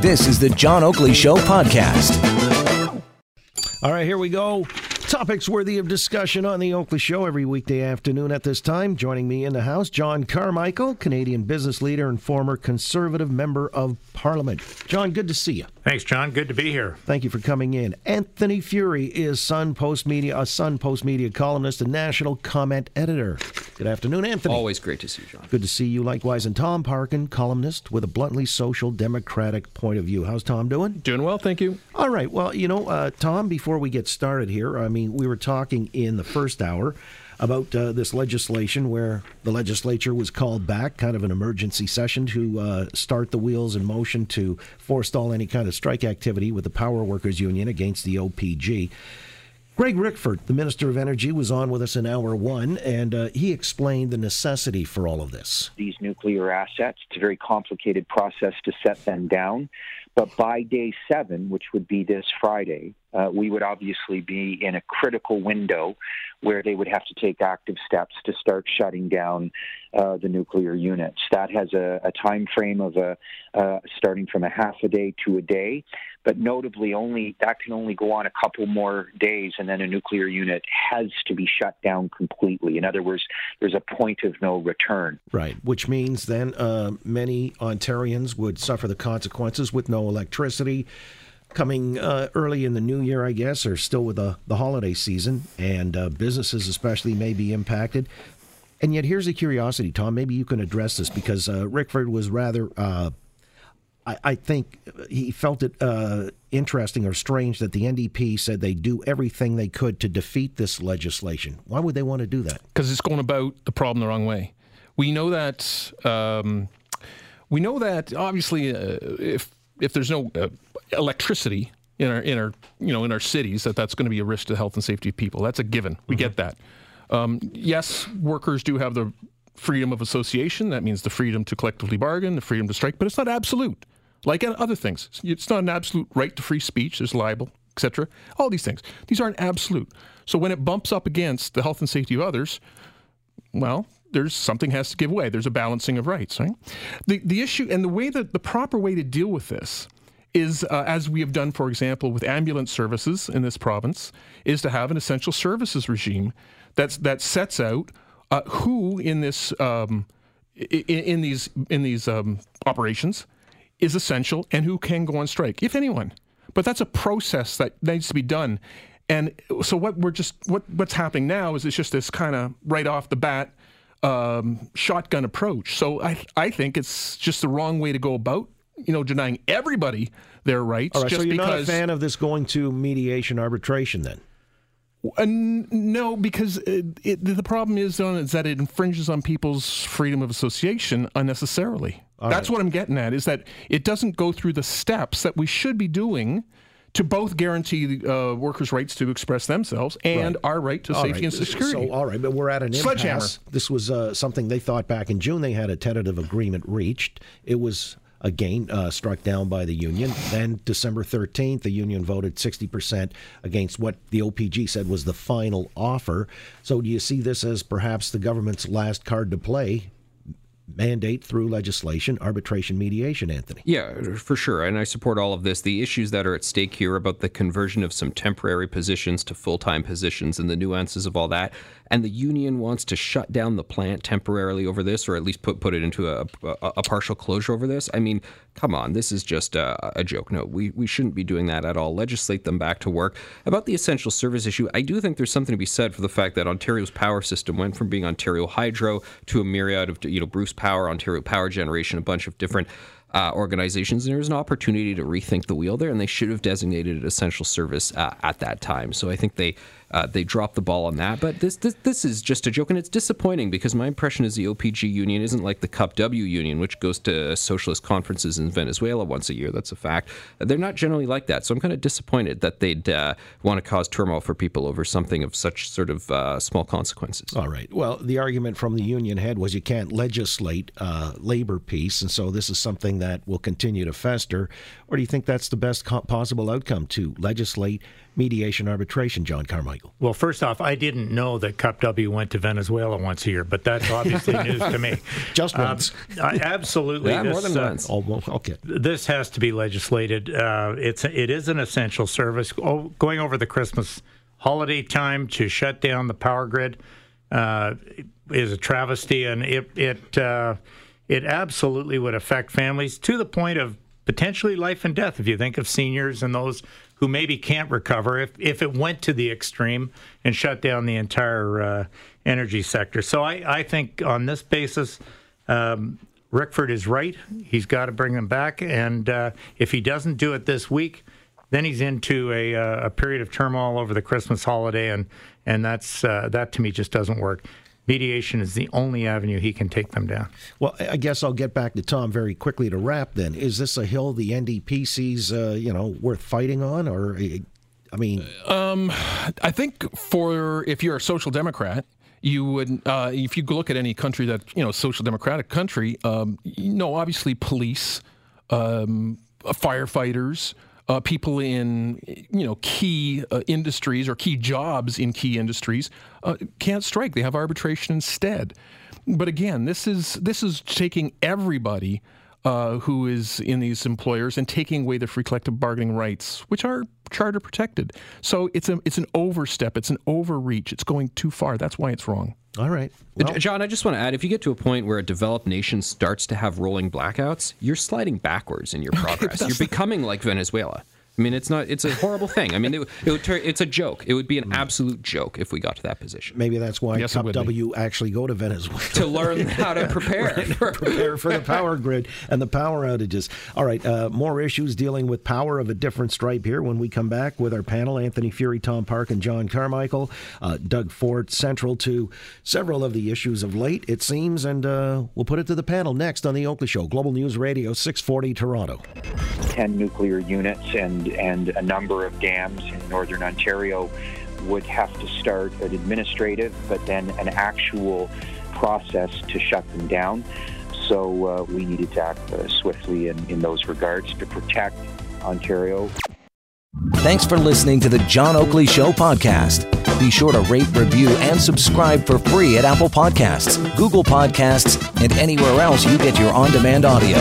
This is the John Oakley Show podcast. All right, here we go. Topics worthy of discussion on the Oakley Show every weekday afternoon at this time. Joining me in the house, John Carmichael, Canadian business leader and former Conservative Member of Parliament. John, good to see you. Thanks, John. Good to be here. Thank you for coming in. Anthony Furey is Sun Postmedia, a Sun Postmedia columnist and national comment editor. Good afternoon, Anthony. Always great to see you, John. Good to see you likewise. And Tom Parkin, columnist with a bluntly social democratic point of view. How's Tom doing? Doing well, thank you. All right. Well, you know, uh, Tom, before we get started here, I mean, we were talking in the first hour about uh, this legislation where the legislature was called back, kind of an emergency session to uh, start the wheels in motion to forestall any kind of strike activity with the Power Workers Union against the OPG. Greg Rickford, the Minister of Energy, was on with us in hour one, and uh, he explained the necessity for all of this. These nuclear assets, it's a very complicated process to set them down. But by day seven, which would be this Friday, uh, we would obviously be in a critical window where they would have to take active steps to start shutting down uh, the nuclear units. That has a, a time frame of a uh, starting from a half a day to a day, but notably, only that can only go on a couple more days, and then a nuclear unit has to be shut down completely. In other words, there's a point of no return. Right, which means then uh, many Ontarians would suffer the consequences with no electricity coming uh, early in the new year, I guess, or still with the, the holiday season, and uh, businesses especially may be impacted. And yet, here's a curiosity, Tom. Maybe you can address this because uh, Rickford was rather, uh, I, I, think he felt it uh, interesting or strange that the NDP said they do everything they could to defeat this legislation. Why would they want to do that? Because it's going about the problem the wrong way. We know that. Um, we know that obviously, uh, if if there's no uh, electricity in our in our you know in our cities, that that's going to be a risk to the health and safety of people. That's a given. We mm-hmm. get that. Um, yes, workers do have the freedom of association. That means the freedom to collectively bargain, the freedom to strike, but it's not absolute. Like other things, it's not an absolute right to free speech. There's libel, etc. All these things. These aren't absolute. So when it bumps up against the health and safety of others, well, there's something has to give way. There's a balancing of rights, right? The the issue and the way that the proper way to deal with this is, uh, as we have done, for example, with ambulance services in this province, is to have an essential services regime that's that sets out uh, who in this um, in, in, these in these um, operations is essential and who can go on strike, if anyone. But that's a process that needs to be done. And so what we're just what what's happening now is it's just this kind of right off the bat um, shotgun approach. So I I think it's just the wrong way to go about you know denying everybody their rights. All right, so you're because, not a fan of this going to mediation arbitration then? Uh, no, because it, it, the problem is, uh, is that it infringes on people's freedom of association unnecessarily. All That's right. what I'm getting at. Is that it doesn't go through the steps that we should be doing to both guarantee uh, workers' rights to express themselves and right. our right to all safety right. and security. So, all right, but we're at an impasse. This was uh, something they thought back in June they had a tentative agreement reached. It was again uh, struck down by the union. Then December 13th, the union voted 60% against what the OPG said was the final offer. So do you see this as perhaps the government's last card to play mandate through legislation, arbitration, mediation, Anthony. Yeah, for sure. And I support all of this. The issues that are at stake here about the conversion of some temporary positions to full time positions and the nuances of all that. And the union wants to shut down the plant temporarily over this, or at least put, put it into a, a, a partial closure over this. I mean, come on, this is just a, a joke. No, we, we shouldn't be doing that at all. Legislate them back to work. About the essential service issue, I do think there's something to be said for the fact that Ontario's power system went from being Ontario Hydro to a myriad of, you know, Bruce Power, Ontario Power Generation, a bunch of different uh, organizations. And there was an opportunity to rethink the wheel there, and they should have designated it essential service uh, at that time. So I think they uh, they dropped the ball on that. But this, this this is just a joke, and it's disappointing because my impression is the OPG union isn't like the CUPW union, which goes to socialist conferences in Venezuela once a year. That's a fact. They're not generally like that. So I'm kind of disappointed that they'd uh, want to cause turmoil for people over something of such sort of uh, small consequences. All right. Well, the argument from the union head was you can't legislate uh, labor peace, and so this is something that will continue to fester. Or do you think that's the best possible outcome to legislate? mediation arbitration, John Carmichael? Well, first off, I didn't know that CUPW went to Venezuela once a year, but that's obviously news to me. Just once. Uh, absolutely. Yeah, this, more than uh, once. Oh, okay. this has to be legislated. Uh, it's it is an essential service. Oh, going over the Christmas holiday time to shut down the power grid uh, is a travesty, and it it uh, it absolutely would affect families to the point of potentially life and death. If you think of seniors and those who maybe can't recover, if if it went to the extreme and shut down the entire uh, energy sector. So I I think on this basis. Um, Rickford is right. He's got to bring them back, and uh, if he doesn't do it this week, then he's into a, uh, a period of turmoil over the Christmas holiday, and and that's uh, that to me just doesn't work. Mediation is the only avenue he can take them down. Well, I guess I'll get back to Tom very quickly to wrap. Then, is this a hill the NDP sees, uh, you know, worth fighting on, or, uh, I mean, I think for if you're a social democrat, you would uh, if you look at any country that you know social democratic country, um, you know obviously police, um, firefighters. Uh, people in you know key uh, industries or key jobs in key industries uh, can't strike. They have arbitration instead. But again, this is this is taking everybody uh, who is in these employers and taking away their free collective bargaining rights, which are charter protected. So it's a it's an overstep. It's an overreach. It's going too far. That's why it's wrong. all right. Well, John, I just want to add if you get to a point where a developed nation starts to have rolling blackouts, you're sliding backwards in your progress. you're becoming like Venezuela. I mean, it's not. It's a horrible thing. I mean, it, it would turn, it's a joke. It would be an absolute joke if we got to that position. maybe that's why Yes, Cup. W actually go to Venezuela. To learn how to prepare. for- prepare for the power grid and the power outages. All right, uh, more issues dealing with power of a different stripe here when we come back with our panel Anthony Furey, Tom Park, and John Carmichael. Uh, Doug Ford, central to several of the issues of late, it seems, and uh, we'll put it to the panel next on The Oakley Show, Global News Radio, 640 Toronto. 10 nuclear units and, a number of dams in northern Ontario would have to start an administrative, but then an actual process to shut them down. So uh, we needed to act uh, swiftly in, in those regards to protect Ontario. Thanks for listening to the John Oakley Show podcast. Be sure to rate, review, and subscribe for free at Apple Podcasts, Google Podcasts, and anywhere else you get your on demand audio.